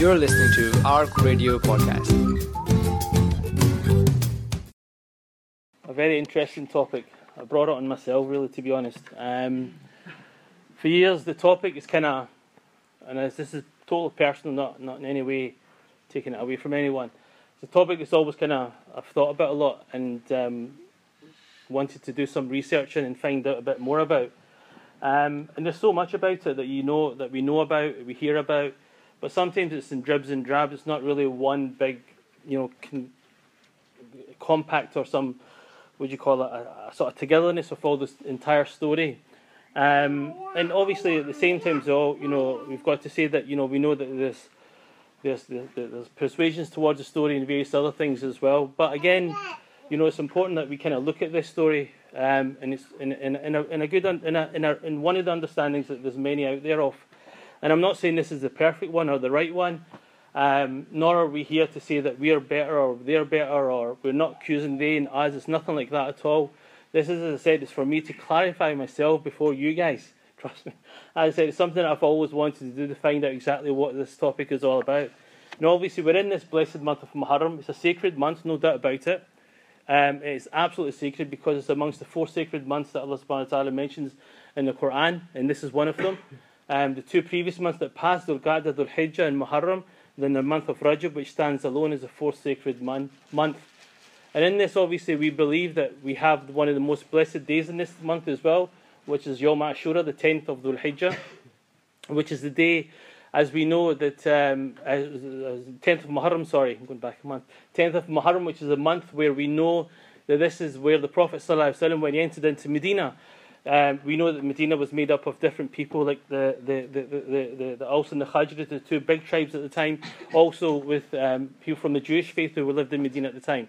You're listening to ARC Radio Podcast. A very interesting topic. I brought it on myself, really, to be honest. Um, for years, the topic is kind of, and as this is totally personal, not not in any way taking it away from anyone. The topic is always kind of I've thought about a lot and um, wanted to do some research in and find out a bit more about. Um, and there's so much about it that you know that we know about, we hear about, but sometimes it's in dribs and drabs. It's not really one big, you know, con- compact or some, what you call it, a, a, sort of togetherness of all this entire story. Um, and obviously, at the same time, though, you know, we've got to say that you know we know that there's there's, there's persuasions towards the story and various other things as well. But again, you know, it's important that we kind of look at this story, um, and it's in, in, in, a, in a good in a, in, a, in one of the understandings that there's many out there of. And I'm not saying this is the perfect one or the right one, um, nor are we here to say that we are better or they're better or we're not accusing they and us. It's nothing like that at all. This is, as I said, it's for me to clarify myself before you guys. Trust me. As I said, it's something I've always wanted to do to find out exactly what this topic is all about. Now, obviously, we're in this blessed month of Muharram. It's a sacred month, no doubt about it. Um, it's absolutely sacred because it's amongst the four sacred months that Allah subhanahu wa ta'ala mentions in the Quran, and this is one of them. Um, the two previous months that passed, Dhul Qa'dah, Dhul Hijjah, and Muharram, then the month of Rajab, which stands alone as the fourth sacred mon- month. And in this, obviously, we believe that we have one of the most blessed days in this month as well, which is Yom Ashura, the 10th of Dhul Hijjah, which is the day, as we know, that um, uh, 10th of Muharram, sorry, I'm going back a month, 10th of Muharram, which is a month where we know that this is where the Prophet, ﷺ, when he entered into Medina, um, we know that Medina was made up of different people, like the the the the the, the and the Khajraj, the two big tribes at the time. Also with um, people from the Jewish faith who lived in Medina at the time.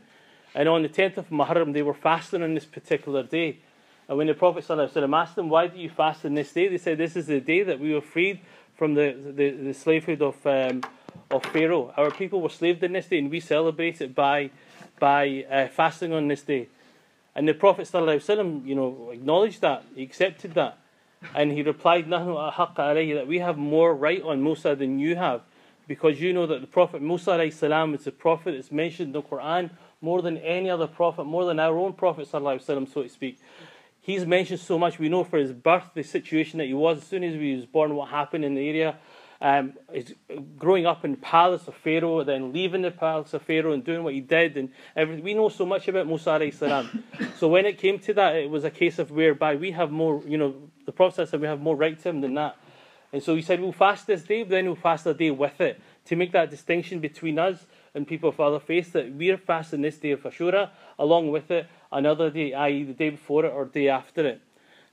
And on the tenth of Muharram, they were fasting on this particular day. And when the Prophet asked them, "Why do you fast on this day?" They said, "This is the day that we were freed from the the, the slavehood of um, of Pharaoh. Our people were slaved in this day, and we celebrate it by by uh, fasting on this day." And the Prophet ﷺ, you know, acknowledged that, he accepted that. And he replied, that we have more right on Musa than you have. Because you know that the Prophet Musa السلام, is the Prophet that's mentioned in the Quran more than any other Prophet, more than our own Prophet, ﷺ, so to speak. He's mentioned so much. We know for his birth, the situation that he was, as soon as he was born, what happened in the area um, is growing up in the palace of Pharaoh, then leaving the palace of Pharaoh and doing what he did, and everything. We know so much about Musa salam. so when it came to that, it was a case of whereby we have more, you know, the Prophet said we have more right to him than that. And so he said, we'll fast this day, but then we'll fast a day with it to make that distinction between us and people of other faiths that we're fasting this day of Ashura, along with it another day, i.e., the day before it or day after it.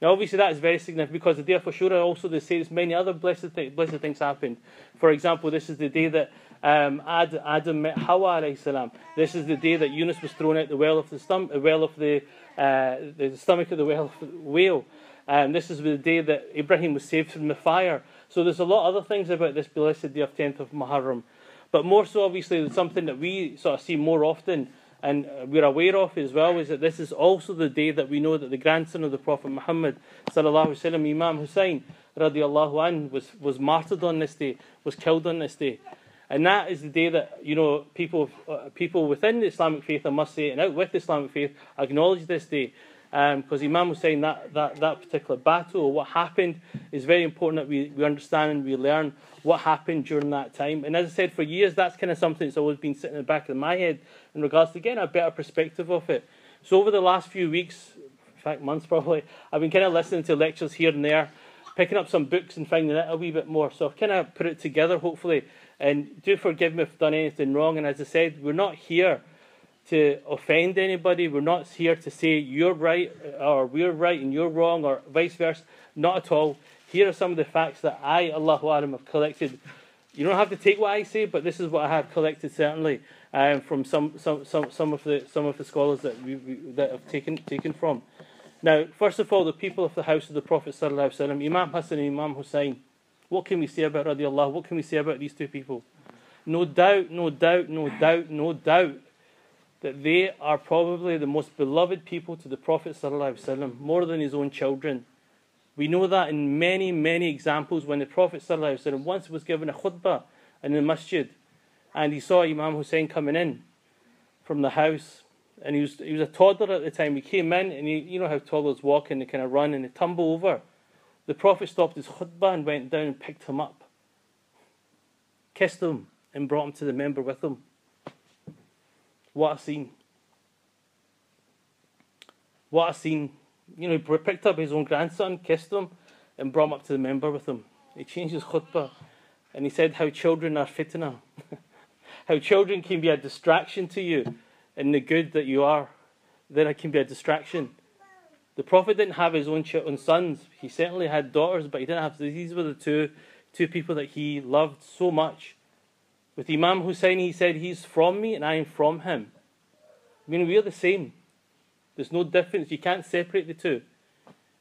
Now, obviously, that is very significant because the day of Ashura also they say many other blessed, th- blessed things happened. For example, this is the day that um, Ad, Adam met Hawa salam. This is the day that Yunus was thrown out the well of the stom- well of the, uh, the stomach of the whale. whale. Um, this is the day that Ibrahim was saved from the fire. So there's a lot of other things about this blessed day of 10th of Muharram. But more so, obviously, something that we sort of see more often and we're aware of as well is that this is also the day that we know that the grandson of the Prophet Muhammad sallallahu alaihi Imam Hussein radiallahu anh, was, was martyred on this day, was killed on this day. And that is the day that you know people uh, people within the Islamic faith, I must say, and out with Islamic faith, acknowledge this day because um, Imam was saying that, that that particular battle, or what happened, is very important that we, we understand and we learn what happened during that time. And as I said, for years, that's kind of something that's always been sitting in the back of my head in regards to getting a better perspective of it. So over the last few weeks, in fact, months probably, I've been kind of listening to lectures here and there, picking up some books and finding out a wee bit more. So I've kind of put it together, hopefully. And do forgive me if I've done anything wrong. And as I said, we're not here to offend anybody. We're not here to say you're right or we're right and you're wrong or vice versa. Not at all. Here are some of the facts that I, Allahu Alam, have collected. You don't have to take what I say, but this is what I have collected certainly um, from some, some, some, some of the some of the scholars that we, we that have taken taken from. Now, first of all, the people of the house of the Prophet sallallahu Imam Hassan and Imam Hussein. What can we say about radiallahu? What can we say about these two people? No doubt, no doubt, no doubt, no doubt that they are probably the most beloved people to the Prophet ﷺ, more than his own children. We know that in many, many examples when the Prophet ﷺ once was given a khutbah, in the masjid, and he saw Imam Hussein coming in from the house, and he was he was a toddler at the time. He came in, and he, you know how toddlers walk and they kind of run and they tumble over. The Prophet stopped his khutbah and went down and picked him up, kissed him, and brought him to the minbar with him. What a scene! What a scene! You know, he picked up his own grandson, kissed him, and brought him up to the minbar with him. He changed his khutbah, and he said how children are fitna, how children can be a distraction to you in the good that you are. Then it can be a distraction. The Prophet didn't have his own, own sons. He certainly had daughters, but he didn't have. These were the two, two people that he loved so much. With Imam Hussein, he said, He's from me and I am from him. I mean, we're the same. There's no difference. You can't separate the two.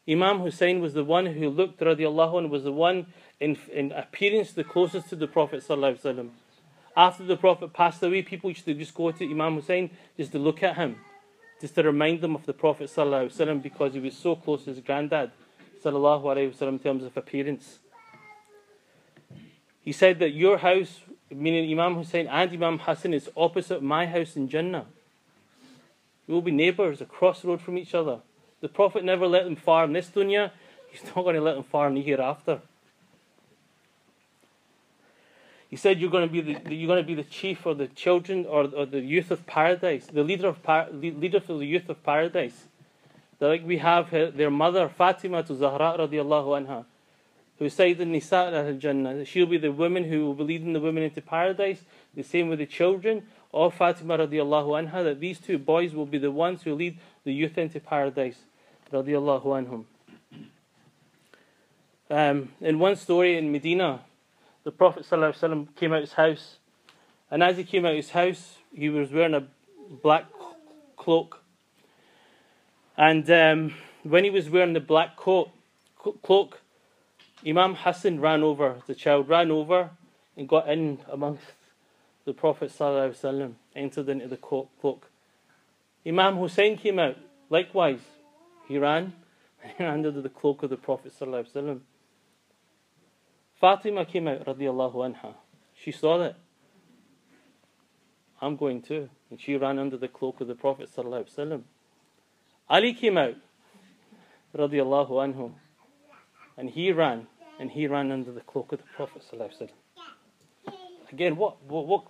Imam Hussein was the one who looked, radiallahu and was the one in, in appearance the closest to the Prophet. After the Prophet passed away, people used to just go to Imam Hussein just to look at him, just to remind them of the Prophet because he was so close to his granddad wasallam in terms of appearance. He said that your house, meaning Imam Hussein and Imam Hassan, is opposite my house in Jannah. We will be neighbours across the road from each other. The Prophet never let them far in this dunya, he's not going to let them far in the hereafter. He said you're going to be the, you're going to be the chief of the children or, or the youth of paradise, the leader of par, leader for the youth of paradise. Like we have their mother Fatima to Zahra radiallahu anha, who said in Nisa al Jannah, she'll be the woman who will be leading the women into paradise. The same with the children of Fatima radiallahu anha, that these two boys will be the ones who lead the youth into paradise radiallahu anhum. Um, in one story in Medina, the Prophet came out his house, and as he came out his house, he was wearing a black cloak. And um, when he was wearing the black coat, cloak, Imam Hassan ran over, the child ran over and got in amongst the Prophet ﷺ entered into the cloak. Imam Hussein came out, likewise. He ran, he ran under the cloak of the Prophet ﷺ. Fatima came out, radiallahu anha. She saw that. I'm going too. And she ran under the cloak of the Prophet ﷺ. Ali came out, radiallahu anhu. And he ran, and he ran under the cloak of the Prophet. Again, what, what, what?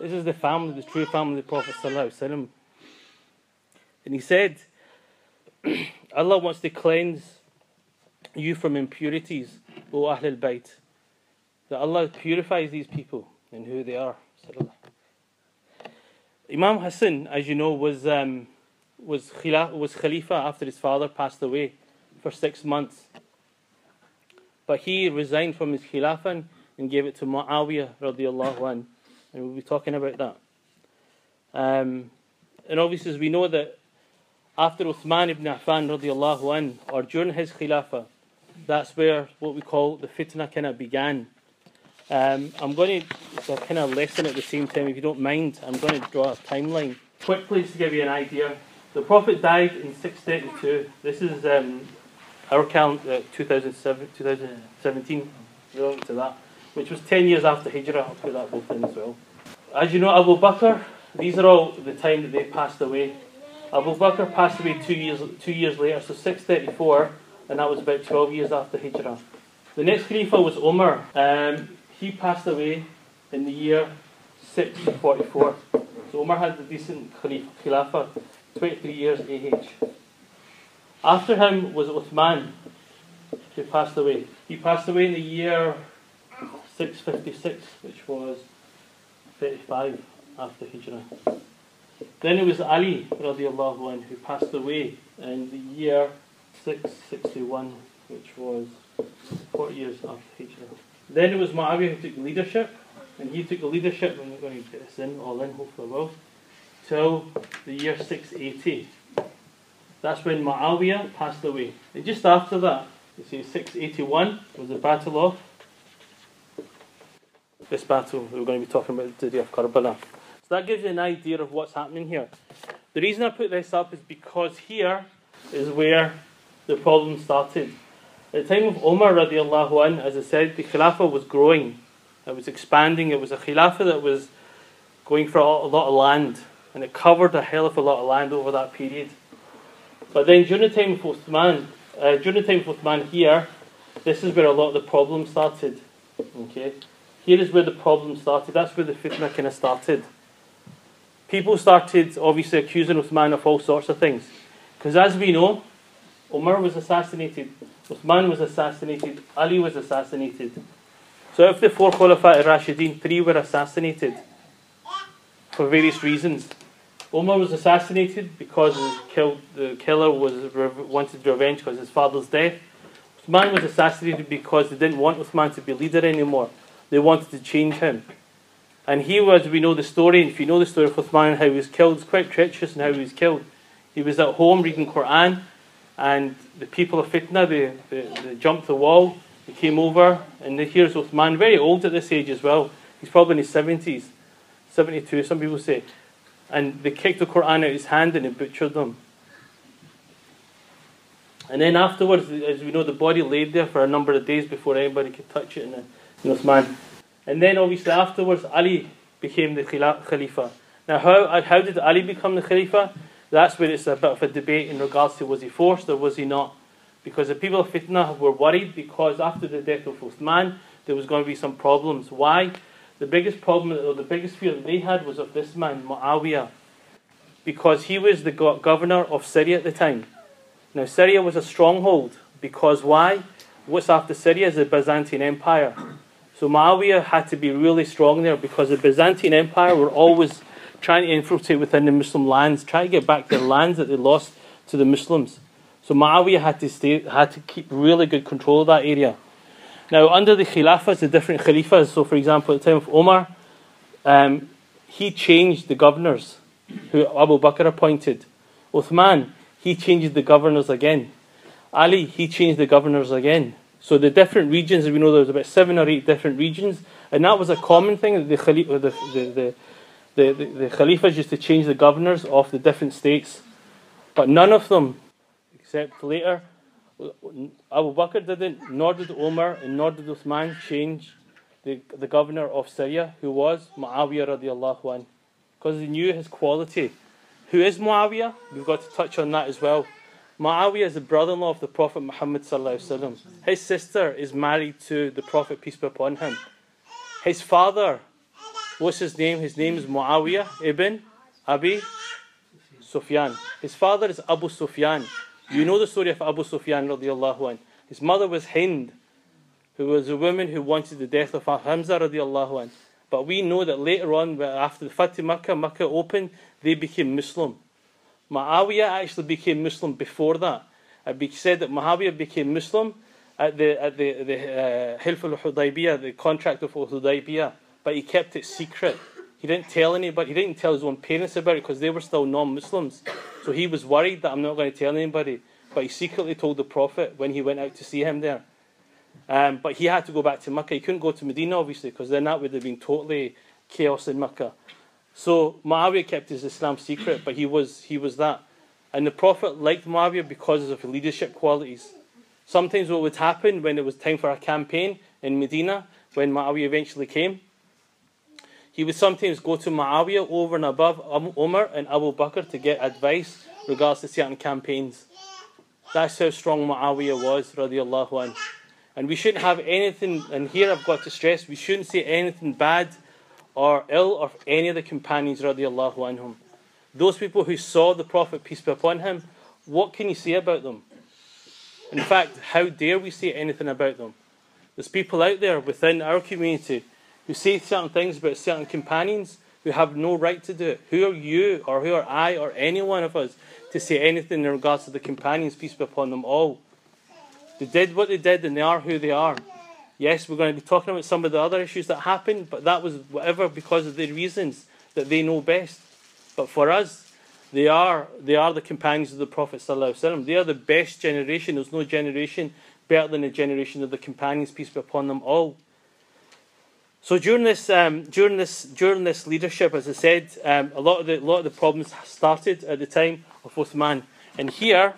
This is the family, the true family of the Prophet. And he said, Allah wants to cleanse you from impurities, O Ahlul Bayt. That Allah purifies these people and who they are. Imam Hassan, as you know, was um, was, khilaf, was Khalifa after his father passed away for six months. But he resigned from his Khilafah and gave it to Muawiyah radiallahu an, and we'll be talking about that. Um, and obviously, as we know that after Uthman ibn Affan radiallahu an, or during his Khilafah, that's where what we call the fitna kind of began. Um, I'm going to kind of lesson at the same time, if you don't mind. I'm going to draw a timeline quickly to give you an idea. The Prophet died in 632. This is um, our count, uh, 2007, 2017, relevant to that which was 10 years after Hijrah. I'll put that both in as well. As you know, Abu Bakr, these are all the time that they passed away. Abu Bakr passed away two years, two years later, so 634, and that was about 12 years after Hijrah. The next Khalifa was Omar. Um, he passed away in the year 644. So Omar had a decent Khilafah, 23 years AH. After him was Uthman, who passed away. He passed away in the year 656, which was 35 after Hijrah. Then it was Ali radiallahu anh, who passed away in the year 661, which was 40 years after Hijrah. Then it was Muawiyah who took leadership, and he took the leadership, and we're going to get this in, all in, hopefully well, till the year 680. That's when Muawiyah passed away. And just after that, you see 681 was the Battle of this battle we're going to be talking about the day of Karbala. So that gives you an idea of what's happening here. The reason I put this up is because here is where the problem started. At the time of Omar radiallahu an, as I said, the Khilafah was growing. It was expanding. It was a khilafah that was going for a lot of land, and it covered a hell of a lot of land over that period. But then during the time of Uthman, uh, during the time of Uthman here, this is where a lot of the problems started. Okay, here is where the problem started. That's where the fitna kind of started. People started obviously accusing Uthman of all sorts of things, because as we know, Umar was assassinated, Uthman was assassinated, Ali was assassinated. So if the four Khulafa Rashidin, three were assassinated for various reasons. Umar was assassinated because killed, the killer was wanted revenge because his father's death. Uthman was assassinated because they didn't want Uthman to be leader anymore. They wanted to change him. And he was, we know the story, and if you know the story of Uthman, and how he was killed, it's quite treacherous and how he was killed. He was at home reading Quran, and the people of Fitna, they, they, they jumped the wall, they came over, and here's Uthman, very old at this age as well. He's probably in his 70s, 72, some people say. And they kicked the Quran out of his hand and they butchered them. And then afterwards, as we know, the body laid there for a number of days before anybody could touch it in, the, Uthman. And then obviously afterwards, Ali became the Khalifa. Now, how, how did Ali become the Khalifa? That's where it's a bit of a debate in regards to was he forced or was he not? Because the people of Fitna were worried because after the death of Uthman, there was going to be some problems. Why? The biggest problem, or the biggest fear that they had was of this man, Muawiyah, because he was the governor of Syria at the time. Now, Syria was a stronghold because why? What's after Syria is the Byzantine Empire. So Muawiyah had to be really strong there because the Byzantine Empire were always trying to infiltrate within the Muslim lands, trying to get back their lands that they lost to the Muslims. So Muawiyah had to stay, had to keep really good control of that area. Now, under the Khilafahs, the different Khalifas, so for example, at the time of Omar, um, he changed the governors who Abu Bakr appointed. Uthman, he changed the governors again. Ali, he changed the governors again. So the different regions, we know there was about seven or eight different regions, and that was a common thing that the, the, the, the the, the, the Khalifas used to change the governors of the different states, but none of them, except later, Abu Bakr didn't, nor did Omar, and nor did Uthman change the, the governor of Syria, who was Muawiyah radiallahu anh, because he knew his quality. Who is Muawiyah? We've got to touch on that as well. Muawiyah is the brother-in-law of the Prophet Muhammad His sister is married to the Prophet peace be upon him. His father What's his name? His name is Muawiyah ibn Abi Sufyan. His father is Abu Sufyan. You know the story of Abu Sufyan radiallahu anh. His mother was Hind, who was a woman who wanted the death of Hamza radiallahu anh. But we know that later on, after the Fatih Makkah, Makkah opened, they became Muslim. Muawiyah actually became Muslim before that. It said that Muawiyah became Muslim at the at the the uh, Hilf al-Hudaybiyah, the contract of Hudaybiyah but he kept it secret. He didn't tell anybody. He didn't tell his own parents about it because they were still non-Muslims. So he was worried that I'm not going to tell anybody. But he secretly told the Prophet when he went out to see him there. Um, but he had to go back to Mecca. He couldn't go to Medina, obviously, because then that would have been totally chaos in Mecca. So Muawiyah kept his Islam secret, but he was he was that. And the Prophet liked Muawiyah because of his leadership qualities. Sometimes what would happen when it was time for a campaign in Medina, when Muawiyah eventually came, he would sometimes go to Muawiyah over and above Umar and Abu Bakr to get advice regards to certain campaigns. That's how strong Muawiyah was, radiallahu anhu. And we shouldn't have anything, and here I've got to stress, we shouldn't say anything bad or ill of any of the companions, radiallahu anhum. Those people who saw the Prophet, peace be upon him, what can you say about them? In fact, how dare we say anything about them? There's people out there within our community who say certain things about certain companions who have no right to do it. Who are you, or who are I, or any one of us to say anything in regards to the companions, peace be upon them all? They did what they did, and they are who they are. Yes, we're going to be talking about some of the other issues that happened, but that was whatever because of the reasons that they know best. But for us, they are they are the companions of the Prophet ﷺ. They are the best generation. There's no generation better than the generation of the companions, peace be upon them all. So during this, um, during this, during this leadership, as I said, um, a lot of the lot of the problems started at the time of Uthman. And here,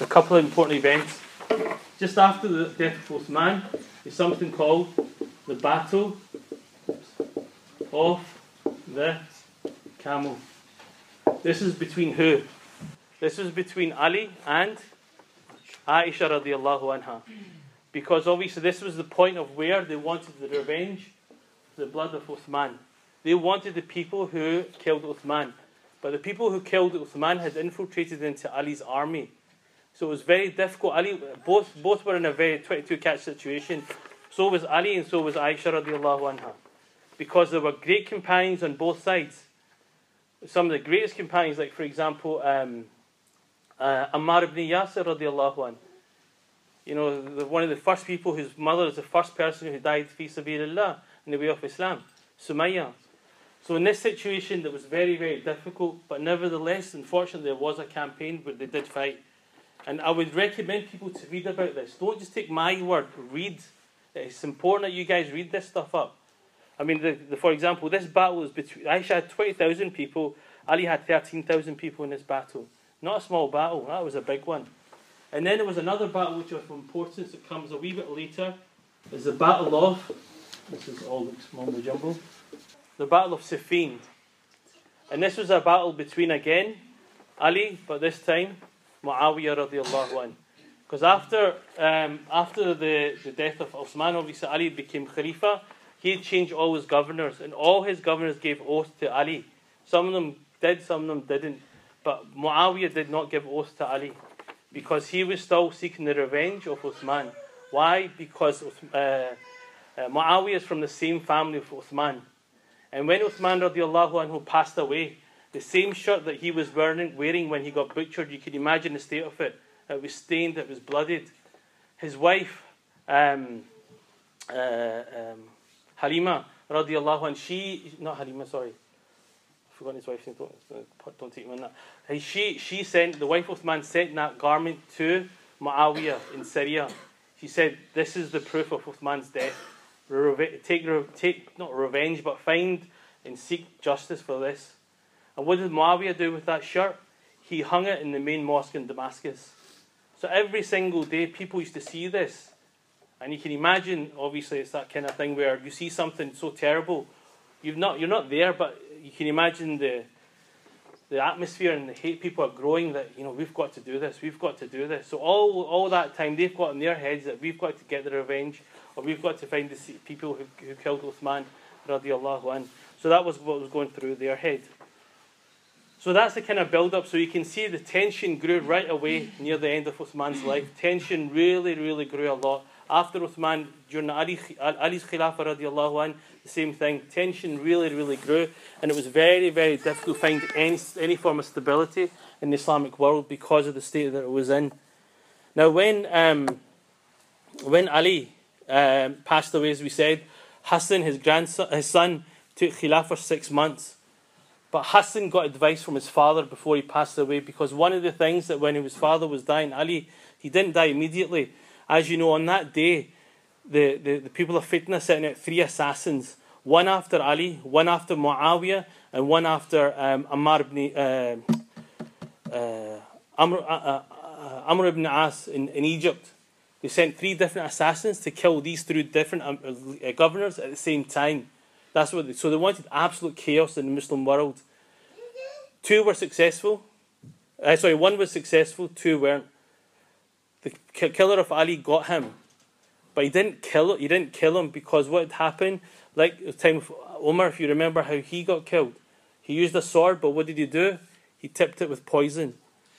a couple of important events. Just after the death of Uthman, is something called the battle of the camel. This is between who? This is between Ali and Aisha radiallahu anha. Because obviously this was the point of where they wanted the revenge the blood of Uthman. They wanted the people who killed Uthman. But the people who killed Uthman had infiltrated into Ali's army. So it was very difficult. Ali, both, both were in a very 22 catch situation. So was Ali and so was Aisha radiallahu anha. Because there were great companions on both sides. Some of the greatest companions, like for example, um, uh, Ammar ibn Yasir radiallahu anhu. You know, the, one of the first people whose mother is the first person who died fi sabilillah in the way of Islam, Sumayya. So in this situation that was very, very difficult, but nevertheless, unfortunately, there was a campaign where they did fight. And I would recommend people to read about this. Don't just take my word, read. It's important that you guys read this stuff up. I mean, the, the, for example, this battle was between. Aisha had 20,000 people, Ali had 13,000 people in this battle. Not a small battle, that was a big one. And then there was another battle which was of importance that comes a wee bit later. Is the Battle of. This is all mumbo jumbo. The Battle of Siffin. And this was a battle between again Ali, but this time Muawiyah radiallahu anh. Because after, um, after the, the death of Osman, obviously Ali became Khalifa, he changed all his governors, and all his governors gave oath to Ali. Some of them did, some of them didn't. But Muawiyah did not give oath to Ali because he was still seeking the revenge of Uthman. Why? Because uh, uh, Muawiyah is from the same family of Uthman. And when Uthman radiallahu anhu passed away, the same shirt that he was wearing, wearing when he got butchered, you can imagine the state of it. It was stained, it was blooded. His wife, um, uh, um, Halima radiallahu anhu, she, not Halima, sorry, forgotten his wife's name, don't, don't take me on that. She, she sent, the wife of the man sent that garment to Muawiyah in Syria. She said, This is the proof of Uthman's death. Reve- take, take, not revenge, but find and seek justice for this. And what did Muawiyah do with that shirt? He hung it in the main mosque in Damascus. So every single day, people used to see this. And you can imagine, obviously, it's that kind of thing where you see something so terrible. You've not, you're not there, but you can imagine the, the atmosphere and the hate people are growing that, you know, we've got to do this, we've got to do this. So all, all that time, they've got in their heads that we've got to get the revenge, or we've got to find the people who, who killed Uthman, radiallahu anh. So that was what was going through their head. So that's the kind of build up. So you can see the tension grew right away near the end of Uthman's life. Tension really, really grew a lot. After Uthman, during Ali, Ali's Khilafah radiallahu the same thing. Tension really, really grew. And it was very, very difficult to find any, any form of stability in the Islamic world because of the state that it was in. Now, when, um, when Ali um, passed away, as we said, Hassan, his grandson, his son, took Khilafah for six months. But Hassan got advice from his father before he passed away because one of the things that when his father was dying, Ali, he didn't die immediately. As you know, on that day, the, the, the people of Fitna sent out three assassins one after Ali, one after Muawiyah, and one after um, Ammar ibn, uh, uh, Amr, uh, uh, Amr ibn As in, in Egypt. They sent three different assassins to kill these three different um, uh, governors at the same time. That's what. They, so they wanted absolute chaos in the Muslim world. Two were successful. Uh, sorry, one was successful. Two weren't. The killer of Ali got him, but he didn't kill. He didn't kill him because what had happened, like the time of Omar, if you remember how he got killed, he used a sword, but what did he do? He tipped it with poison.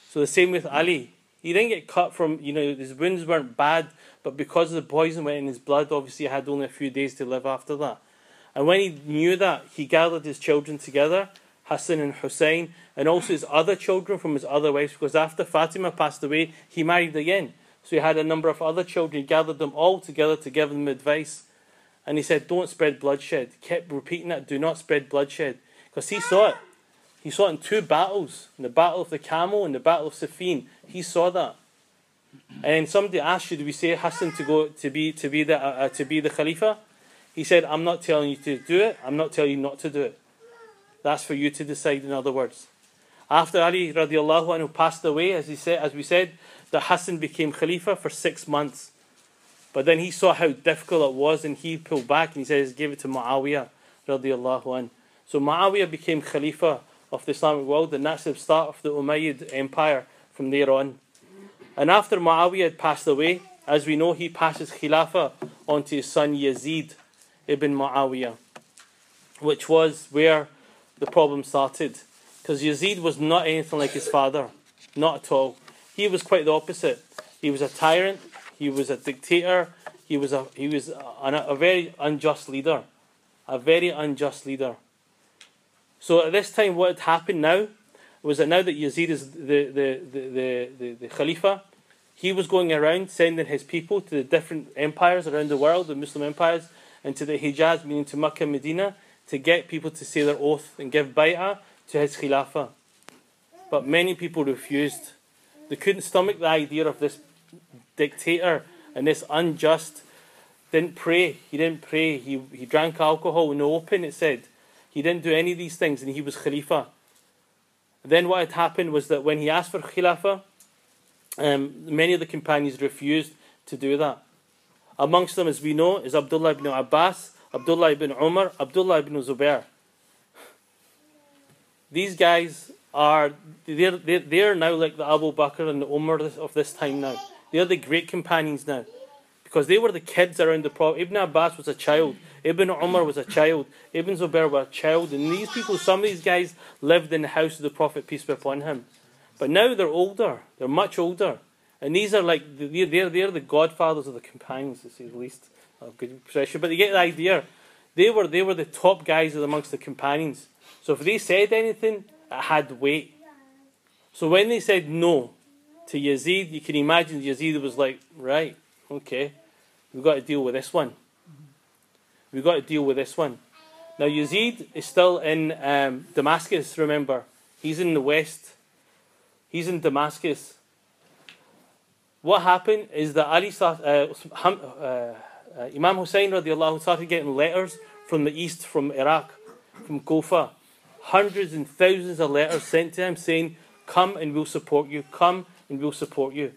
So the same with Ali. He didn't get cut from, you know, his wounds weren't bad, but because the poison went in his blood, obviously he had only a few days to live after that. And when he knew that, he gathered his children together, Hassan and Hussein, and also his other children from his other wives, because after Fatima passed away, he married again. So he had a number of other children, he gathered them all together to give them advice. And he said, Don't spread bloodshed. He kept repeating that, do not spread bloodshed. Because he saw it. He saw it in two battles in the Battle of the Camel and the Battle of Siffin. He saw that. And somebody asked, Should we say Hassan to go to be to be the uh, uh to be the Khalifa? He said, I'm not telling you to do it, I'm not telling you not to do it. That's for you to decide, in other words. After Ali radiallahu anhu passed away, as, he said, as we said, that Hassan became Khalifa for six months. But then he saw how difficult it was and he pulled back and he says, gave it to Muawiyah radiallahu an. So Muawiyah became Khalifa of the Islamic world and that's the start of the Umayyad Empire from there on. And after Muawiyah had passed away, as we know, he passes Khilafah onto his son Yazid ibn Muawiyah, which was where the problem started. Because Yazid was not anything like his father, not at all. He was quite the opposite. He was a tyrant, he was a dictator, he was a, he was a, a very unjust leader. A very unjust leader. So at this time, what had happened now was that now that Yazid is the, the, the, the, the, Khalifa, he was going around sending his people to the different empires around the world, the Muslim empires, and to the Hijaz, meaning to Mecca and Medina, to get people to say their oath and give bay'ah to his Khilafah. But many people refused. They couldn't stomach the idea of this dictator and this unjust. Didn't pray. He didn't pray. He, he drank alcohol in the open, it said. He didn't do any of these things, and he was Khalifa. Then what had happened was that when he asked for Khilafah, um, many of the companions refused to do that. Amongst them, as we know, is Abdullah ibn Abbas, Abdullah ibn Umar, Abdullah ibn Zubair. These guys are they're, they're, they're now like the Abu Bakr and the Umar of this time now. They're the great companions now. Because they were the kids around the Prophet. Ibn Abbas was a child. Ibn Umar was a child. Ibn Zubair was a child. And these people, some of these guys lived in the house of the Prophet, peace be upon him. But now they're older. They're much older. And these are like, they're, they're, they're the godfathers of the companions, to say the least. Good expression. But you get the idea. They were, they were the top guys amongst the companions. So if they said anything, it had weight. So when they said no to Yazid, you can imagine Yazid was like, right, okay, we've got to deal with this one. We've got to deal with this one. Now Yazid is still in um, Damascus, remember. He's in the west. He's in Damascus. What happened is that Ali start, uh, uh, Imam Hussein radiallahu started getting letters from the east, from Iraq, from Kufa. Hundreds and thousands of letters sent to him saying, Come and we'll support you. Come and we'll support you.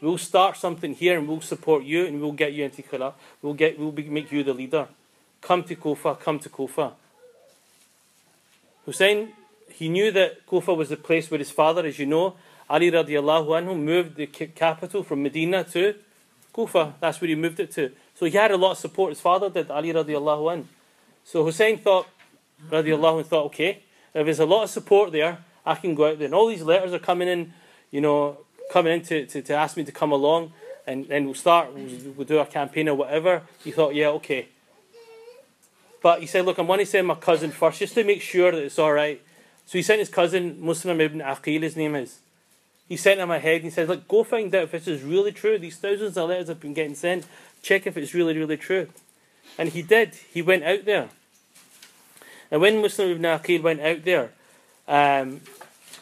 We'll start something here and we'll support you and we'll get you into Khilaf. We'll get we'll make you the leader. Come to Kufa, come to Kufa. Hussein he knew that Kufa was the place where his father, as you know, Ali radiallahu anhu, moved the capital from Medina to Kufa. That's where he moved it to. So he had a lot of support. His father did, Ali radiallahu anhu. So Hussein thought, radiallahu anhu, thought, okay, if there's a lot of support there, I can go out there. And all these letters are coming in, you know, coming in to, to, to ask me to come along and, then we'll start, we'll, we'll do a campaign or whatever. He thought, yeah, okay. But he said, look, I'm going to send my cousin first just to make sure that it's all right. So he sent his cousin, Muslim ibn Aqil, his name is. He sent him ahead and he says, Look, go find out if this is really true. These thousands of letters have been getting sent. Check if it's really, really true. And he did. He went out there. And when Muslim ibn Aqil went out there, um,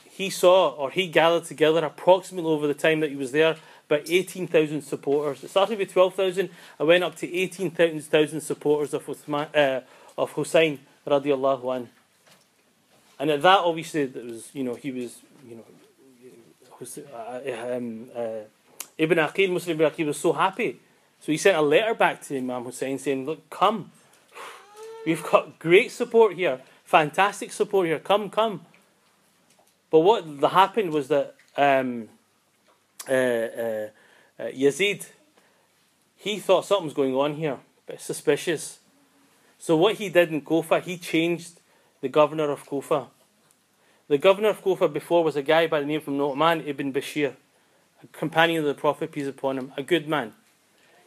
he saw, or he gathered together approximately over the time that he was there, about 18,000 supporters. It started with 12,000 and went up to 18,000 supporters of, Uthman, uh, of Hussein radiallahu anhu. And at that, obviously, it was you know he was you know uh, um, uh, Ibn Aqil, Muslim Ibn Aqil was so happy, so he sent a letter back to Imam Hussein saying, "Look, come, we've got great support here, fantastic support here. Come, come." But what happened was that um, uh, uh, uh, Yazid, he thought something was going on here, but suspicious. So what he did in Kufa, he changed the governor of Kufa. The governor of Kufa before was a guy by the name of Nu'man ibn Bashir, a companion of the Prophet, peace upon him, a good man.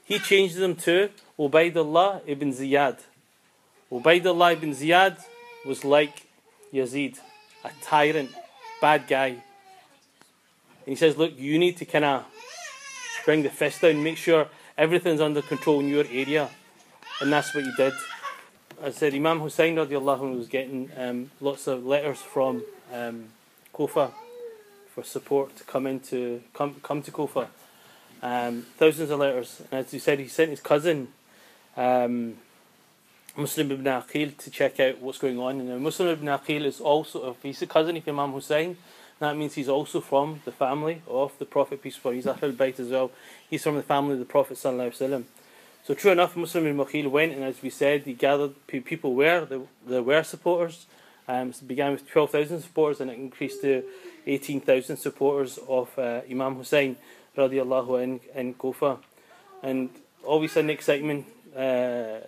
He changed them to Ubaidullah ibn Ziyad. Ubaidullah ibn Ziyad was like Yazid, a tyrant, bad guy. And he says, Look, you need to kind of bring the fist down, make sure everything's under control in your area. And that's what he did. I said Imam Hussein radiallahu was getting um, lots of letters from um, Kufa for support to come into come come to Kufa. Um, thousands of letters, and as you said, he sent his cousin um, Muslim ibn Aqil to check out what's going on. And Muslim ibn Aqil is also he's a cousin of Imam Hussein. That means he's also from the family of the Prophet peace be upon him. He's Ahlul Bayt as well. He's from the family of the Prophet. So true enough, Muslim ibn Aqil went, and as we said, he gathered people were there, were supporters. Um, began with 12,000 supporters, and it increased to 18,000 supporters of uh, Imam Hussein radiallahu in, in Kufa. And obviously, in excitement, uh,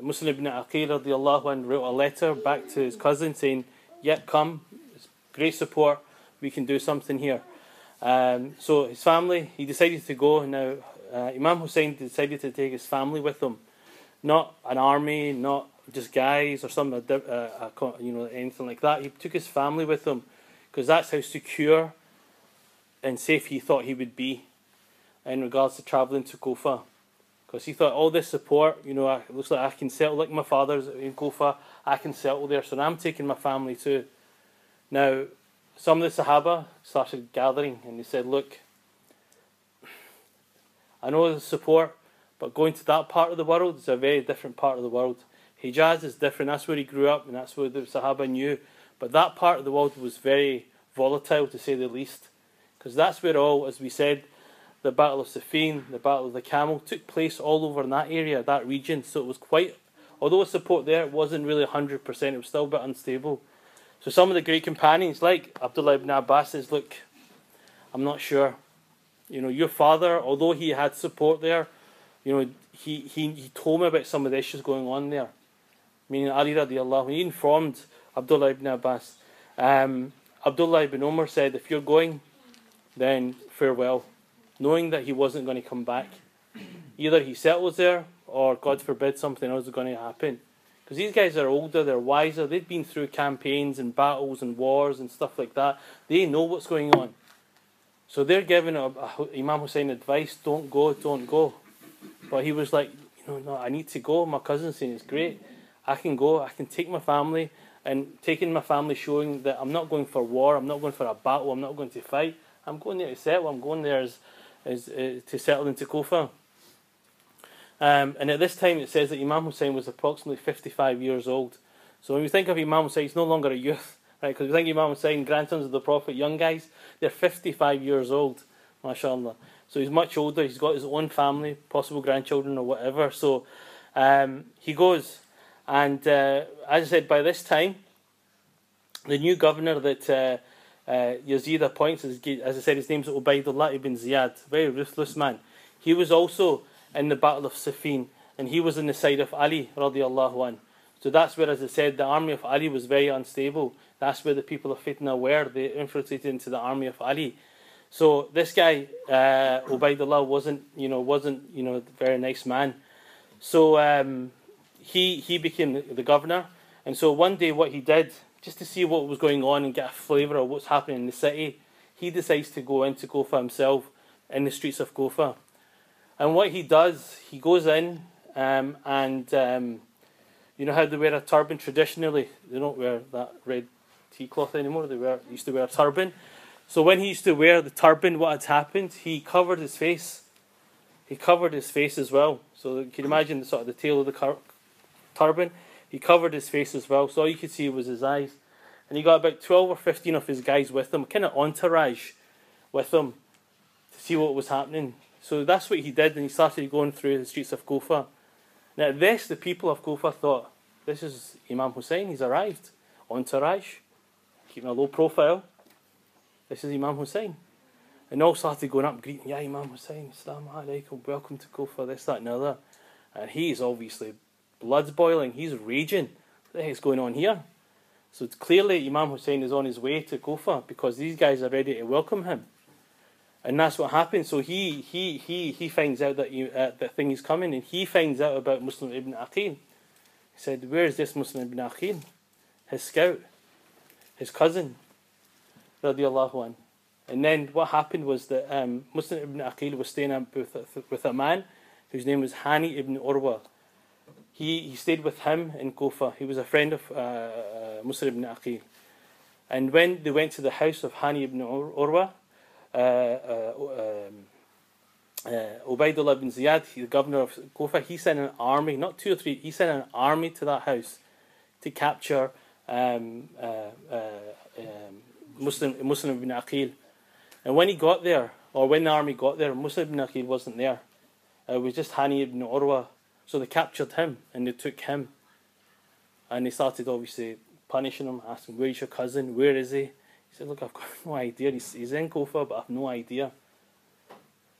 Muslim ibn Aqil radiallahu anh wrote a letter back to his cousin saying, Yep, come, it's great support, we can do something here. Um, so his family, he decided to go. Now, uh, Imam Hussein decided to take his family with him, not an army, not just guys or some, uh, uh, you know, anything like that. He took his family with him because that's how secure and safe he thought he would be in regards to travelling to Kufa. Because he thought all this support, you know, it looks like I can settle like my father's in Kufa, I can settle there, so I'm taking my family too. Now, some of the Sahaba started gathering and they said, Look, I know the support, but going to that part of the world is a very different part of the world. Hijaz is different, that's where he grew up and that's where the Sahaba knew. But that part of the world was very volatile to say the least. Because that's where all, as we said, the Battle of Safin, the Battle of the Camel took place all over in that area, that region. So it was quite, although support there, wasn't really 100%, it was still a bit unstable. So some of the great companions, like Abdullah ibn Abbas, says, Look, I'm not sure. You know, your father, although he had support there, you know, he, he, he told me about some of the issues going on there. Meaning Ali radiallahu, he informed Abdullah ibn Abbas. Um, Abdullah ibn Umar said, If you're going, then farewell knowing that he wasn't going to come back. Either he settles there, or God forbid, something else is going to happen. Because these guys are older, they're wiser, they've been through campaigns and battles and wars and stuff like that. They know what's going on. So they're giving a, a, Imam Hussein advice don't go, don't go. But he was like, you know, no, I need to go. My cousin's saying it's great. I can go, I can take my family, and taking my family showing that I'm not going for war, I'm not going for a battle, I'm not going to fight. I'm going there to settle, I'm going there as is uh, to settle into Kufa. Um, and at this time, it says that Imam Hussein was approximately 55 years old. So when we think of Imam Hussein, he's no longer a youth, right? Because we think Imam Hussein, grandsons of the Prophet, young guys, they're 55 years old, mashallah. So he's much older, he's got his own family, possible grandchildren or whatever. So um, he goes, and uh, as I said, by this time, the new governor that uh, uh, Yazid appoints, as, as I said, his name's Ubaidullah ibn Ziyad, very ruthless man. He was also in the Battle of Siffin, and he was on the side of Ali radiallahu an. So that's where, as I said, the army of Ali was very unstable. That's where the people of Fitna were. They infiltrated into the army of Ali. So this guy, uh, Ubaidullah, wasn't, you know, wasn't, you know, a very nice man. So um, he he became the governor, and so one day what he did just to see what was going on and get a flavour of what's happening in the city, he decides to go into Kufa himself in the streets of Kufa. And what he does, he goes in um, and um, you know how they wear a turban traditionally? They don't wear that red tea cloth anymore. They wear used to wear a turban. So when he used to wear the turban, what had happened? He covered his face. He covered his face as well. So you can imagine the sort of the tail of the car- turban. He covered his face as well, so all you could see was his eyes. And he got about 12 or 15 of his guys with him, kind of entourage with him to see what was happening. So that's what he did, and he started going through the streets of Kufa. Now, at this, the people of Kufa thought, this is Imam Hussein, he's arrived. Entourage, keeping a low profile. This is Imam Hussein. And all started going up greeting, yeah, Imam Hussein, Assalamu alaikum, welcome to Kufa, this, that, and other. And he's obviously blood's boiling, he's raging. What the heck's going on here? So it's clearly Imam Hussein is on his way to Kufa because these guys are ready to welcome him. And that's what happens. So he he he he finds out that you, uh, that thing is coming, and he finds out about Muslim ibn Aqil. He said, "Where is this Muslim ibn Aqil? His scout, his cousin, radiallahu an." And then what happened was that um, Muslim ibn Aqil was staying up with with a man whose name was Hani ibn Urwa, he, he stayed with him in Kufa. He was a friend of uh, uh, Muslim ibn Aqil. And when they went to the house of Hani ibn Urwa, uh, uh, um, uh, Ubaidullah ibn Ziyad, the governor of Kufa, he sent an army, not two or three, he sent an army to that house to capture um, uh, uh, um, Muslim, Muslim ibn Aqil. And when he got there, or when the army got there, Muslim ibn Aqil wasn't there. It was just Hani ibn Urwa So they captured him and they took him. And they started obviously punishing him, asking, Where's your cousin? Where is he? He said, Look, I've got no idea. He's, he's in Kufa, but I've no idea.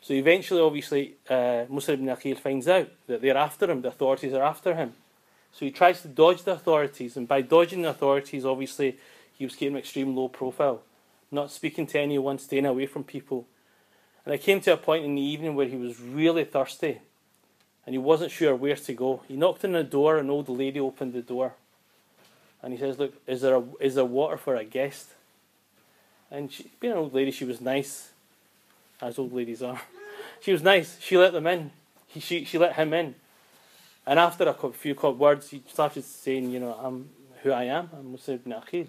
So eventually, obviously, uh, Musa ibn Aqil finds out that they're after him, the authorities are after him. So he tries to dodge the authorities, and by dodging the authorities, obviously, he was keeping extreme low profile, not speaking to anyone, staying away from people. And it came to a point in the evening where he was really thirsty, and he wasn't sure where to go. He knocked on the door, an old lady opened the door, and he says, "Look, is there a, is there water for a guest?" And she, being an old lady, she was nice, as old ladies are. She was nice. She let them in. He, she, she let him in. And after a few words, he started saying, you know, I'm who I am. I'm Musa ibn Aqil.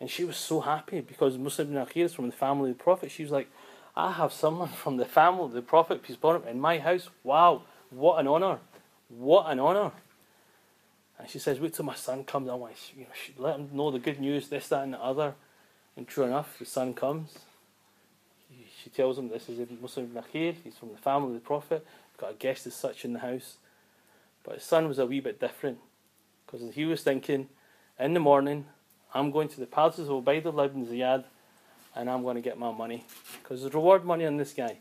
And she was so happy because Musa ibn Aqil is from the family of the Prophet. She was like, I have someone from the family of the Prophet, peace upon him, in my house. Wow, what an honour. What an honour. And she says, wait till my son comes. I want to you know, let him know the good news, this, that, and the other. And true enough, the son comes she tells him this is Ibn Muslim Nakhir, he's from the family of the Prophet, got a guest as such in the house. But his son was a wee bit different because he was thinking, in the morning, I'm going to the palaces of Ubaidullah ibn Ziyad and I'm going to get my money because there's reward money on this guy.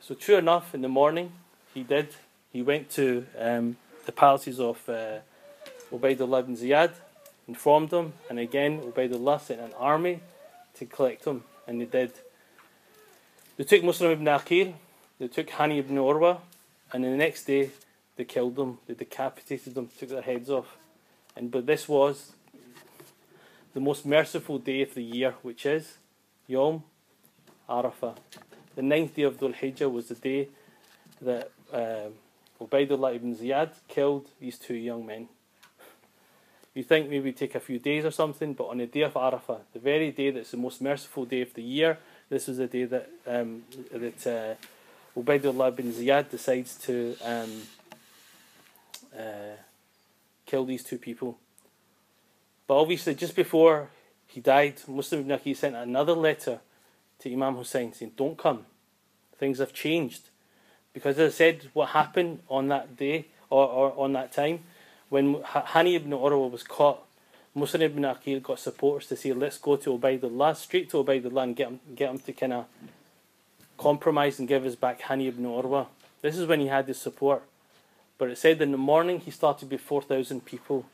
So, true enough, in the morning, he did. He went to um, the palaces of uh, Ubaidullah ibn Ziyad, informed them, and again, Ubaidullah sent an army to collect him, and they did. They took Muslim ibn Aqil, they took Hani ibn Urwa, and the next day they killed them, they decapitated them, took their heads off. And but this was the most merciful day of the year, which is Yom Arafah. The ninth day of Dhul Hijjah was the day that um, Ubaidullah ibn Ziyad killed these two young men. You think maybe take a few days or something, but on the day of Arafah, the very day that's the most merciful day of the year, this was the day that um, that uh, Ubaidullah bin Ziyad decides to um, uh, kill these two people. But obviously, just before he died, Muslim ibn Aqil sent another letter to Imam Hussein saying, Don't come. Things have changed. Because as I said, what happened on that day or, or on that time, when Hani ibn Urwa was caught Muslim ibn Aqil got supporters to say, let's go to Ubaidullah, straight to Ubaidullah and get him, get him to kind of compromise and give us back Hani ibn Urwa. This is when he had his support. But it said in the morning he started with 4,000 people.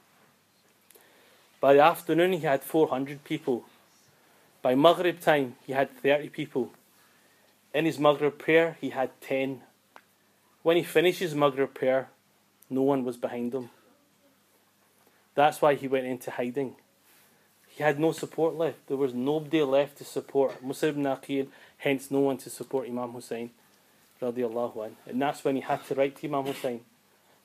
By the afternoon he had 400 people. By Maghrib time he had 30 people. In his Maghrib prayer he had 10. When he finished his Maghrib prayer, no one was behind him. That's why he went into hiding. He had no support left. There was nobody left to support Musa ibn Aqil, hence no one to support Imam Hussein. And that's when he had to write to Imam Hussein.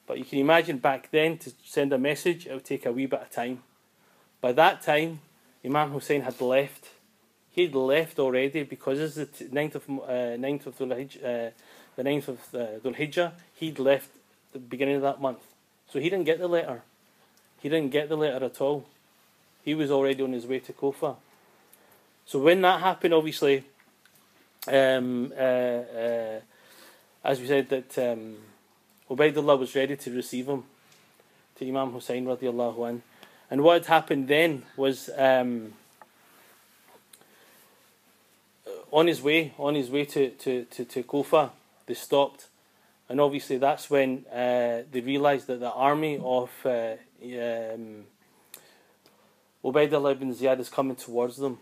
But you can imagine back then to send a message, it would take a wee bit of time. By that time, Imam Hussein had left. He'd left already because it's the ninth of uh, ninth of Dhul uh, the ninth of uh, Dhul Hijjah. He'd left the beginning of that month, so he didn't get the letter. He didn't get the letter at all. He was already on his way to Kufa. So when that happened, obviously, um, uh, uh, as we said, that um, Ubaidullah was ready to receive him to Imam Hussein radiallahu anh. And what had happened then was um, on his way, on his way to, to, to, to Kufa, they stopped. And obviously that's when uh, they realised that the army of uh, um, Ubaidullah ibn Ziyad is coming towards them.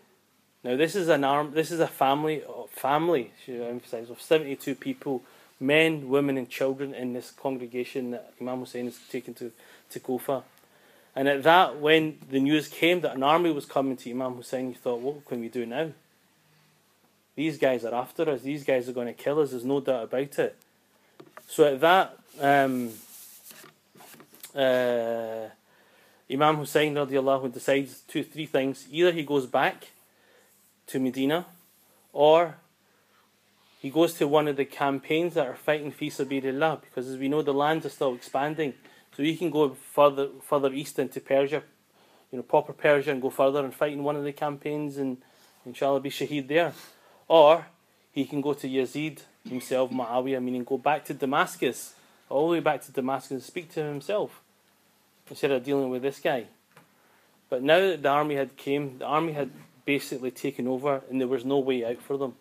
Now this is an arm. This is a family. Family. Should emphasise of seventy-two people, men, women, and children in this congregation that Imam Hussein is taken to to Kufa. And at that, when the news came that an army was coming to Imam Hussein, he thought, "What can we do now? These guys are after us. These guys are going to kill us. There's no doubt about it." So at that. Um, uh, Imam Hussein radiallahu decides two, three things. Either he goes back to Medina, or he goes to one of the campaigns that are fighting fi sabilillah, because as we know the lands are still expanding. So he can go further further east into Persia, you know, proper Persia and go further and fight in one of the campaigns and inshallah be shaheed there. Or he can go to Yazid himself, Muawiyah, meaning go back to Damascus all the way back to Damascus and speak to him himself instead of dealing with this guy. But now that the army had came, the army had basically taken over and there was no way out for them.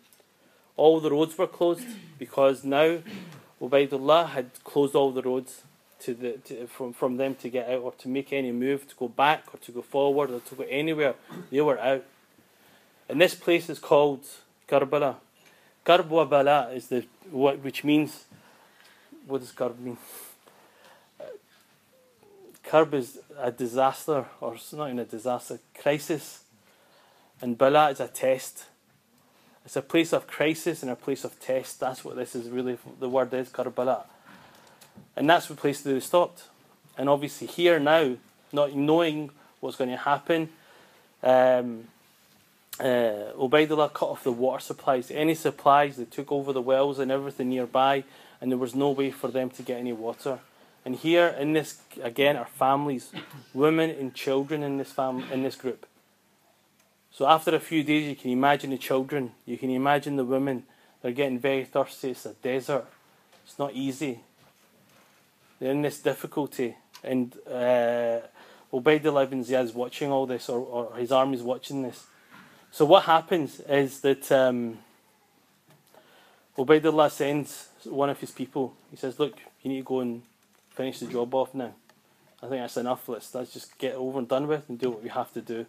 All the roads were closed because now Ubaidullah had closed all the roads to the to, from from them to get out or to make any move to go back or to go forward or to go anywhere. They were out. And this place is called Karbala. Karb wa Bala is the what which means what does Karb mean? Karb is a disaster or it's not even a disaster, crisis. And Bala is a test. It's a place of crisis and a place of test. That's what this is really the word is, Karbala. And that's the place that they stopped. And obviously here now, not knowing what's going to happen, um, uh, cut off the water supplies. Any supplies, they took over the wells and everything nearby, and there was no way for them to get any water. And here in this again are families, women and children in this fam- in this group. So after a few days, you can imagine the children, you can imagine the women. They're getting very thirsty. It's a desert. It's not easy. They're in this difficulty, and uh, Ubaidullah ibn is watching all this, or, or his army is watching this. So what happens is that um, Ubaidullah sends one of his people. He says, "Look, you need to go and finish the job off now. I think that's enough. Let's let's just get over and done with and do what we have to do."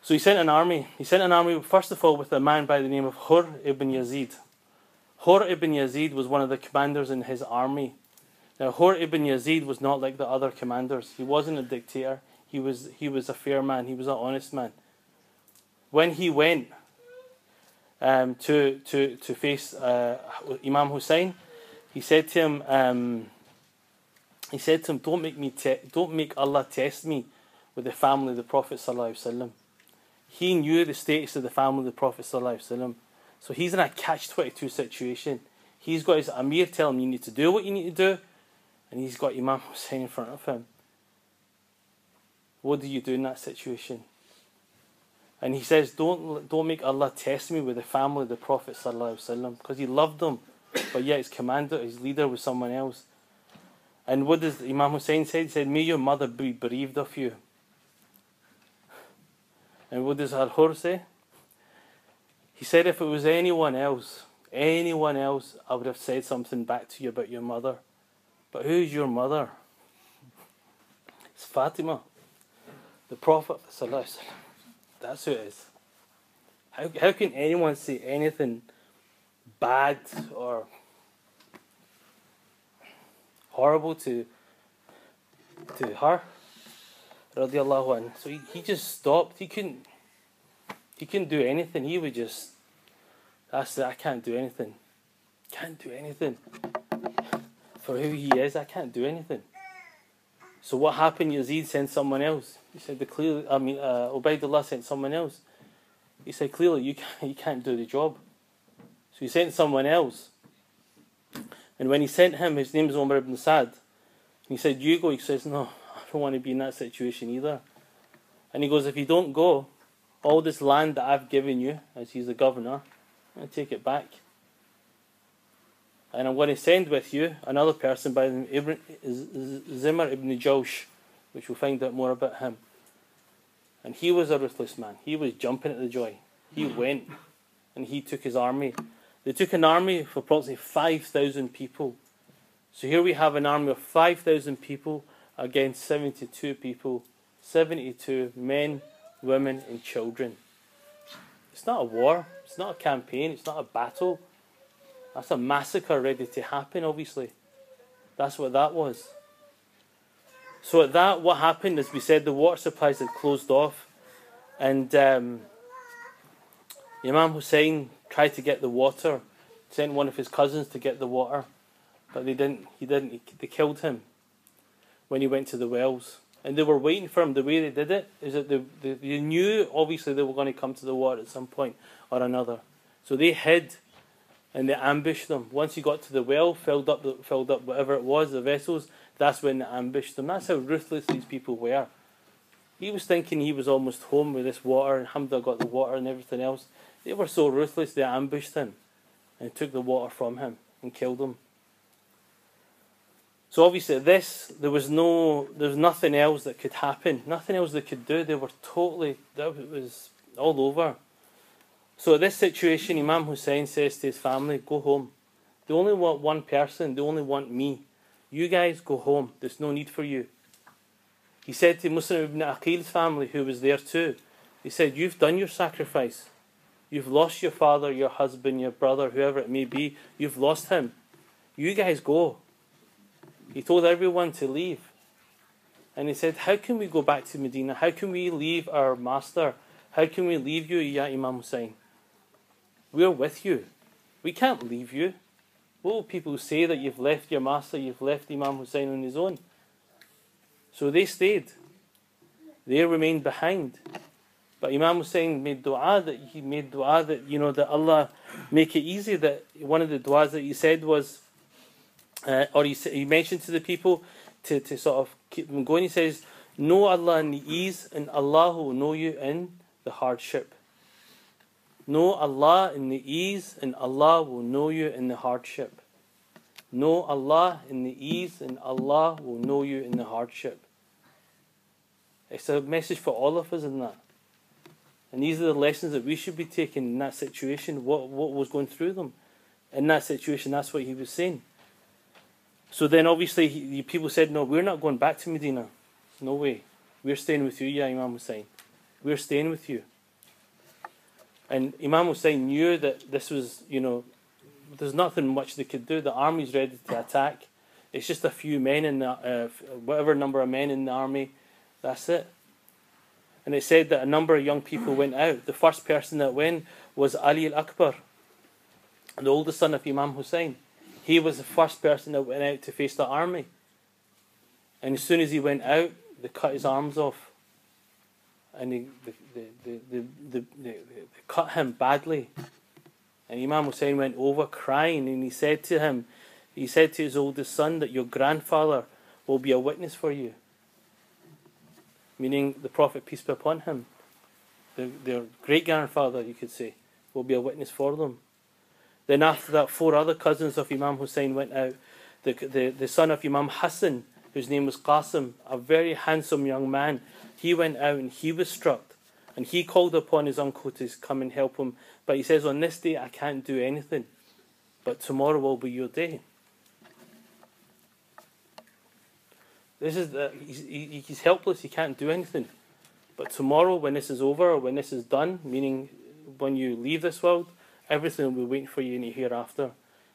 So he sent an army. He sent an army first of all with a man by the name of Hur ibn Yazid. Hur ibn Yazid was one of the commanders in his army. Now Hur ibn Yazid was not like the other commanders. He wasn't a dictator. He was he was a fair man. He was an honest man. When he went um, to to to face uh, Imam Hussein, he said to him. Um, he said to him, "Don't make me te- don't make Allah test me with the family of the Prophet wasallam." He knew the status of the family of the Prophet ﷺ. So he's in a catch 22 situation. He's got his Amir telling him you need to do what you need to do, and he's got Imam Hussein in front of him. What do you do in that situation? And he says, Don't don't make Allah test me with the family of the Prophet because he loved them, but yet his commander, his leader was someone else. And what does Imam Hussein say? He said, May your mother be bereaved of you. And what does Al Hur say? He said, if it was anyone else, anyone else, I would have said something back to you about your mother. But who's your mother? It's Fatima, the Prophet. That's who it is. How, how can anyone say anything bad or horrible to to her? radiallahu anh. So he, he just stopped. He couldn't he couldn't do anything. He would just that's it, I can't do anything. Can't do anything. For who he is, I can't do anything. So what happened? Yazid sent someone else. He said the clearly I mean uh, Ubaidullah sent someone else. He said clearly you can't, you can't do the job. So he sent someone else. And when he sent him, his name is Umar ibn Sa'd. He said, You go. He says, No, I don't want to be in that situation either. And he goes, if you don't go, all this land that I've given you, as he's the governor, to take it back. And I'm going to send with you another person by the name of Zimmer ibn Jawsh, which we'll find out more about him. And he was a ruthless man. He was jumping at the joy. He hmm. went and he took his army. They took an army of approximately 5,000 people. So here we have an army of 5,000 people against 72 people, 72 men, women, and children. It's not a war, it's not a campaign, it's not a battle. That's a massacre ready to happen, obviously. That's what that was. So at that, what happened is we said the water supplies had closed off, and um, Imam Hussein tried to get the water, sent one of his cousins to get the water, but they didn't. He didn't. They killed him when he went to the wells. And they were waiting for him. The way they did it is that they, they, they knew, obviously, they were going to come to the water at some point or another. So they hid and they ambushed them. Once he got to the well, filled up, the, filled up whatever it was, the vessels, that's when they ambushed them. That's how ruthless these people were. He was thinking he was almost home with this water, and Hamza got the water and everything else. They were so ruthless, they ambushed him and took the water from him and killed him. So obviously, this there was no, there was nothing else that could happen, nothing else they could do. They were totally, that was all over. So this situation, Imam Hussein says to his family, "Go home. They only want one person. They only want me. You guys go home. There's no need for you." He said to Muslim ibn Aqil's family, who was there too, he said, "You've done your sacrifice. You've lost your father, your husband, your brother, whoever it may be. You've lost him. You guys go." He told everyone to leave. And he said, How can we go back to Medina? How can we leave our master? How can we leave you, Ya Imam Hussein? We're with you. We can't leave you. What will people say that you've left your master, you've left Imam Hussein on his own? So they stayed. They remained behind. But Imam Hussein made dua that he made dua that, you know, that Allah make it easy. That one of the duas that he said was, uh, or he, he mentioned to the people to, to sort of keep them going. He says, Know Allah in the ease, and Allah will know you in the hardship. Know Allah in the ease, and Allah will know you in the hardship. Know Allah in the ease, and Allah will know you in the hardship. It's a message for all of us in that. And these are the lessons that we should be taking in that situation. What, what was going through them? In that situation, that's what he was saying. So then, obviously, he, people said, "No, we're not going back to Medina. No way. We're staying with you, yeah, Imam Hussein. We're staying with you." And Imam Hussein knew that this was, you know, there's nothing much they could do. The army's ready to attack. It's just a few men in the, uh, whatever number of men in the army. That's it. And it said that a number of young people went out. The first person that went was Ali al Akbar, the oldest son of Imam Hussein. He was the first person that went out to face the army. And as soon as he went out, they cut his arms off. And they, they, they, they, they, cut him badly. And Imam Hussein went over crying and he said to him, he said to his oldest son that your grandfather will be a witness for you. Meaning the Prophet, peace be upon him, their, their great grandfather, you could say, will be a witness for them. Then after that, four other cousins of Imam Hussein went out. The, the, the son of Imam Hassan, whose name was Qasim, a very handsome young man, he went out and he was struck. And he called upon his uncle to come and help him. But he says, On this day I can't do anything. But tomorrow will be your day. This is the, he's, he's helpless, he can't do anything. But tomorrow, when this is over, or when this is done, meaning when you leave this world, everything will be waiting for you in the hereafter.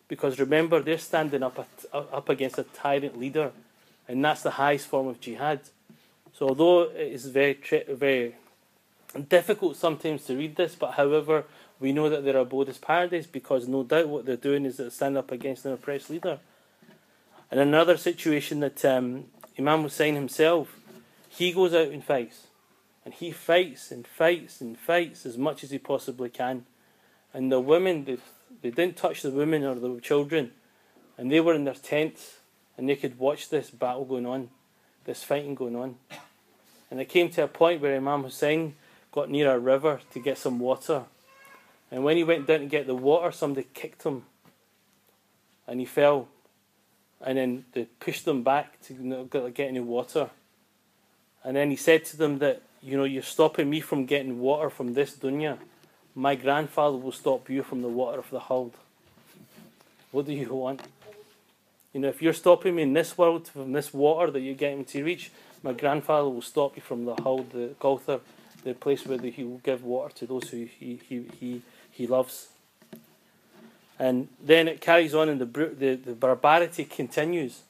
Because remember, they're standing up, at, up against a tyrant leader, and that's the highest form of jihad. So, although it is very, very difficult sometimes to read this, but however, we know that their abode is paradise because no doubt what they're doing is to stand up against an oppressed leader. And another situation that um, Imam Hussein himself, he goes out and fights. And he fights and fights and fights as much as he possibly can and the women they, they didn't touch the women or the children and they were in their tents and they could watch this battle going on this fighting going on and it came to a point where Imam Hussein got near a river to get some water. And when he went down to get the water somebody kicked him. And he fell. And then they pushed him back to get any water. And then he said to them that you know you're stopping me from getting water from this dunya. My grandfather will stop you from the water of the Hawd. What do you want? You know, if you're stopping me in this world from this water that you're getting to reach, my grandfather will stop you from the Hawd, the Kawthar, the place where he will give water to those who he, he, he, he loves. And then it carries on and the, the, the barbarity continues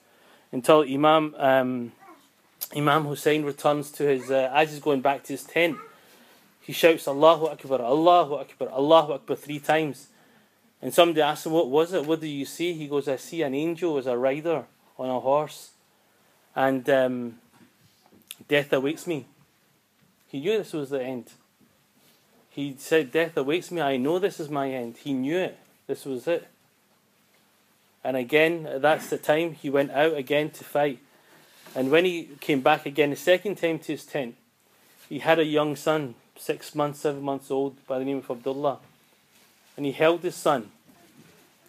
until Imam, um, Imam Hussein returns to his, uh, as he's going back to his tent he shouts Allahu Akbar, Allahu Akbar, Allahu Akbar three times. And somebody asks him, What was it? What do you see? He goes, I see an angel as a rider on a horse. And um, death awaits me. He knew this was the end. He said, Death awaits me. I know this is my end. He knew it. This was it. And again, that's the time he went out again to fight. And when he came back again the second time to his tent, he had a young son six months, seven months old, by the name of Abdullah. And he held his son.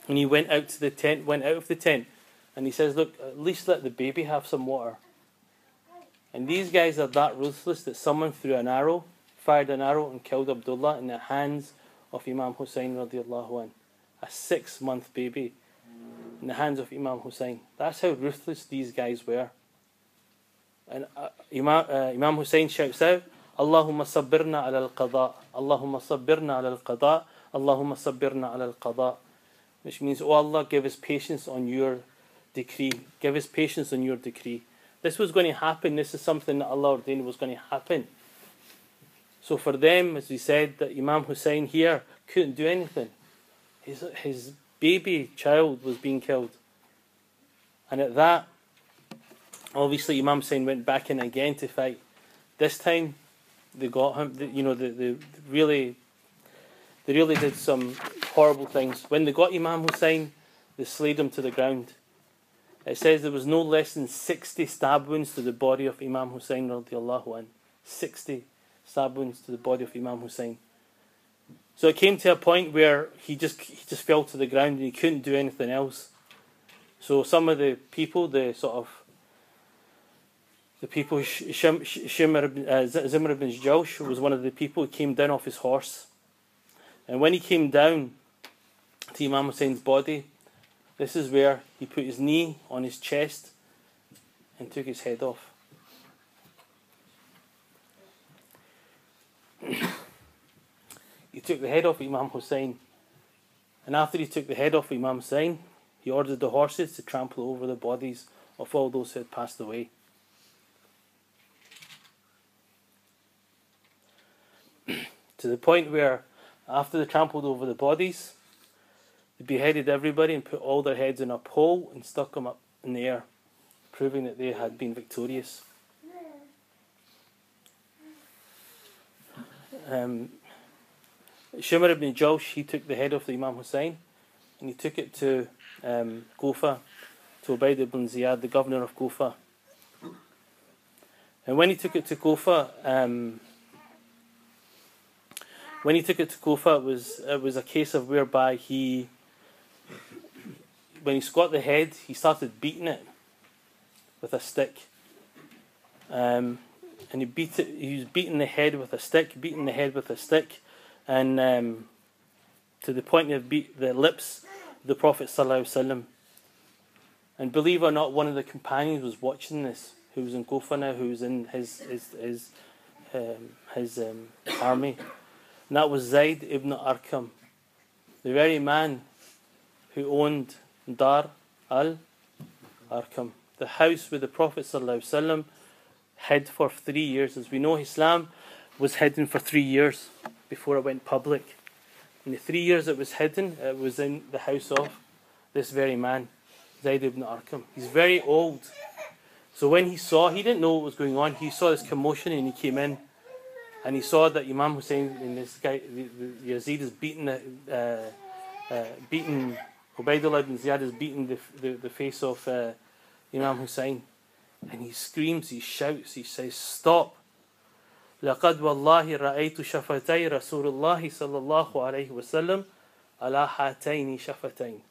And he went out to the tent, went out of the tent, And he says, Look, at least let the baby have some water. And these guys are that ruthless that someone threw an arrow, fired an arrow, and killed Abdullah in the hands of Imam Hussein radiallahu anh. A six month baby in the hands of Imam Hussein. That's how ruthless these guys were. And uh, Imam, uh, Imam Hussein shouts out, Allahumma sabbirna ala al-qada, Allahumma sabbirna ala al-qada, Allahumma sabbirna ala al-qada. Which means, Oh Allah, give us patience on your decree. Give us patience on your decree. This was going to happen. This is something that Allah ordained was going to happen. So for them, as we said, that Imam Hussein here couldn't do anything. His, his baby child was being killed. And at that, obviously Imam Hussein went back in again to fight. This time, they got him. You know, they, they really, they really did some horrible things. When they got Imam Hussein, they slayed him to the ground. It says there was no less than 60 stab wounds to the body of Imam Hussein radiallahu anh. 60 stab wounds to the body of Imam Hussein. So it came to a point where he just he just fell to the ground and he couldn't do anything else. So some of the people, the sort of the people, Shimr ibn, uh, Zimr ibn was one of the people who came down off his horse. And when he came down to Imam Hussein's body, this is where he put his knee on his chest and took his head off. he took the head off Imam Hussein. And after he took the head off Imam Hussein, he ordered the horses to trample over the bodies of all those who had passed away. to the point where, after they trampled over the bodies, they beheaded everybody and put all their heads in a pole and stuck them up in the air, proving that they had been victorious. Um, Shimr ibn Josh, he took the head of the Imam Hussein and he took it to um, Kufa, to Ubaid ibn Ziyad, the governor of Kufa. And when he took it to Kufa, um, when he took it to Kufa, it was it was a case of whereby he when he got the head, he started beating it with a stick. Um, and he beat it. He was beating the head with a stick, beating the head with a stick, and um, to the point of beat the lips of the Prophet sallallahu Alaihi Wasallam. And believe it or not, one of the companions was watching this, who was in Kufa who was in his his his um, his um, army, and that was Zayd ibn Arqam, the very man who owned Dar al Arqam, the house where the Prophet ﷺ hid for three years. As we know, Islam was hidden for three years before it went public. In the three years it was hidden, it was in the house of this very man, Zayd ibn Arqam. He's very old. So when he saw, he didn't know what was going on. He saw this commotion and he came in and he saw that Imam Hussein and this guy, Yazid, is beating, uh, uh, beating Ubaidullah ibn Ziyad is beating the, the, the face of uh, Imam Hussein. And he screams, he shouts, he says, Stop! لقد والله رأيت شفتي رسول الله صلى الله عليه وسلم على هاتين شفتين.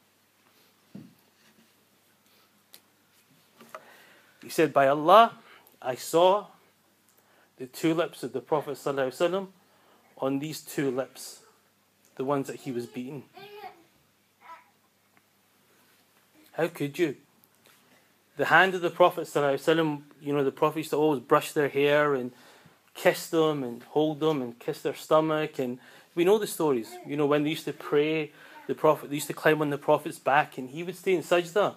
He said, By Allah, I saw the two lips of the Prophet ﷺ on these two lips, the ones that he was beating. How could you? The hand of the Prophet, you know, the Prophet used to always brush their hair and kiss them and hold them and kiss their stomach. And we know the stories. You know, when they used to pray, the Prophet, they used to climb on the Prophet's back and he would stay in sajda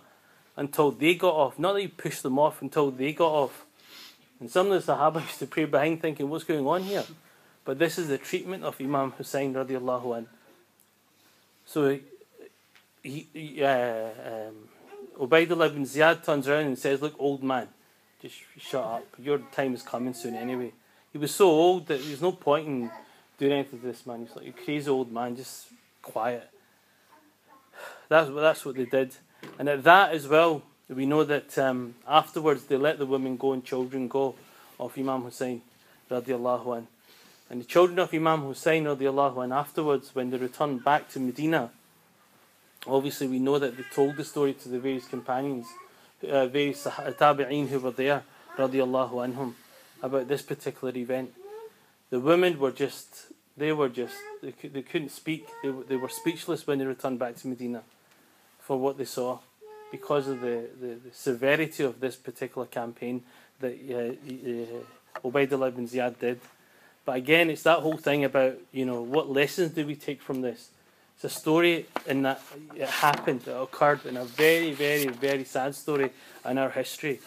until they got off. Not that he pushed them off until they got off. And some of the Sahaba used to pray behind thinking, what's going on here? But this is the treatment of Imam Hussein radiallahu anh. So he, uh, um, Ubaidullah ibn Ziyad turns around and says, Look, old man, just shut up. Your time is coming soon anyway. He was so old that there's no point in doing anything to this man. He's like a crazy old man, just quiet. That's, that's what they did. And at that as well, we know that um, afterwards they let the women go and children go of Imam Hussein radiallahu anh. And the children of Imam Hussein radiallahu anh afterwards, when they returned back to Medina, Obviously, we know that they told the story to the various companions, uh, various tabi'een who were there, radiallahu anhum, about this particular event. The women were just, they were just, they, they couldn't speak. They, they were speechless when they returned back to Medina for what they saw because of the, the, the severity of this particular campaign that uh, uh, Ubaidullah ibn Ziyad did. But again, it's that whole thing about, you know, what lessons do we take from this? It's a story in that it happened, it occurred in a very, very, very sad story in our history,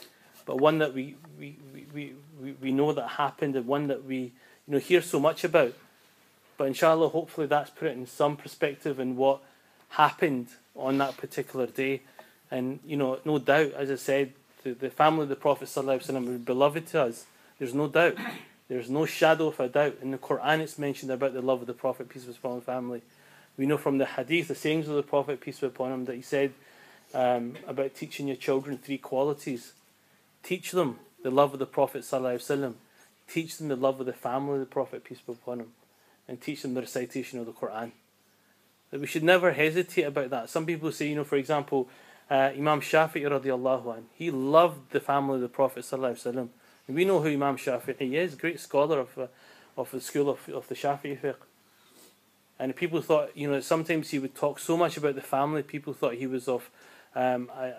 but one that we, we, we, we, we know that happened and one that we you know hear so much about. But inshallah, hopefully that's put it in some perspective in what happened on that particular day. And you know, no doubt, as I said, the, the family of the Prophet ﷺ were beloved to us. There's no doubt. There's no shadow of a doubt. In the Quran, it's mentioned about the love of the Prophet, peace be upon the family. We know from the hadith, the sayings of the Prophet, peace be upon him, that he said um, about teaching your children three qualities. Teach them the love of the Prophet, وسلم. teach them the love of the family of the Prophet, peace be upon him, and teach them the recitation of the Quran. That we should never hesitate about that. Some people say, you know, for example, uh, Imam Shafi'i radiallahu anh, he loved the family of the Prophet sallallahu And we know who Imam Shafi'i is, great scholar of, uh, of the school of, of the Shafi'i fiqh. And people thought, you know, sometimes he would talk so much about the family, people thought he was of um, a,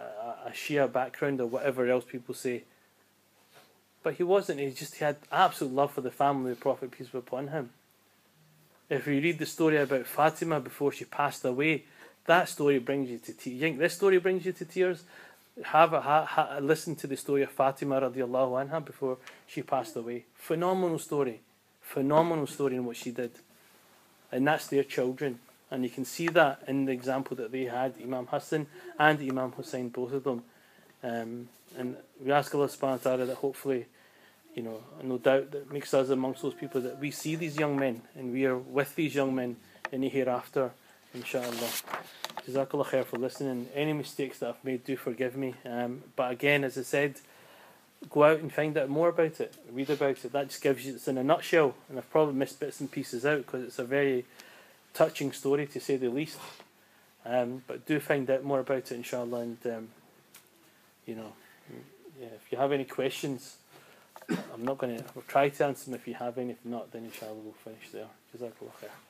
a, Shia background or whatever else people say. But he wasn't. He just he had absolute love for the family of the Prophet, peace be upon him. If you read the story about Fatima before she passed away, that story brings you to tears. You think this story brings you to tears? Have a, ha, ha, listen to the story of Fatima radiallahu anha before she passed away. Phenomenal story. Phenomenal story in what she did and that's their children. And you can see that in the example that they had, Imam Hassan and Imam Hussein, both of them. Um, and we ask Allah subhanahu wa ta'ala that hopefully, you know, no doubt that makes us amongst those people that we see these young men and we are with these young men in the hereafter, inshallah. Jazakallah khair for listening. Any mistakes that I've made, do forgive me. Um, but again, as I said, go out and find out more about it, read about it. That just gives you it's in a nutshell, and I've probably missed bits and pieces out because it's a very touching story to say the least. Um, but do find out more about it, inshallah, and um, you know, yeah, if you have any questions, I'm not going to. I'll try to answer them if you have any. If not, then inshallah we'll finish there. Jazakallah khair.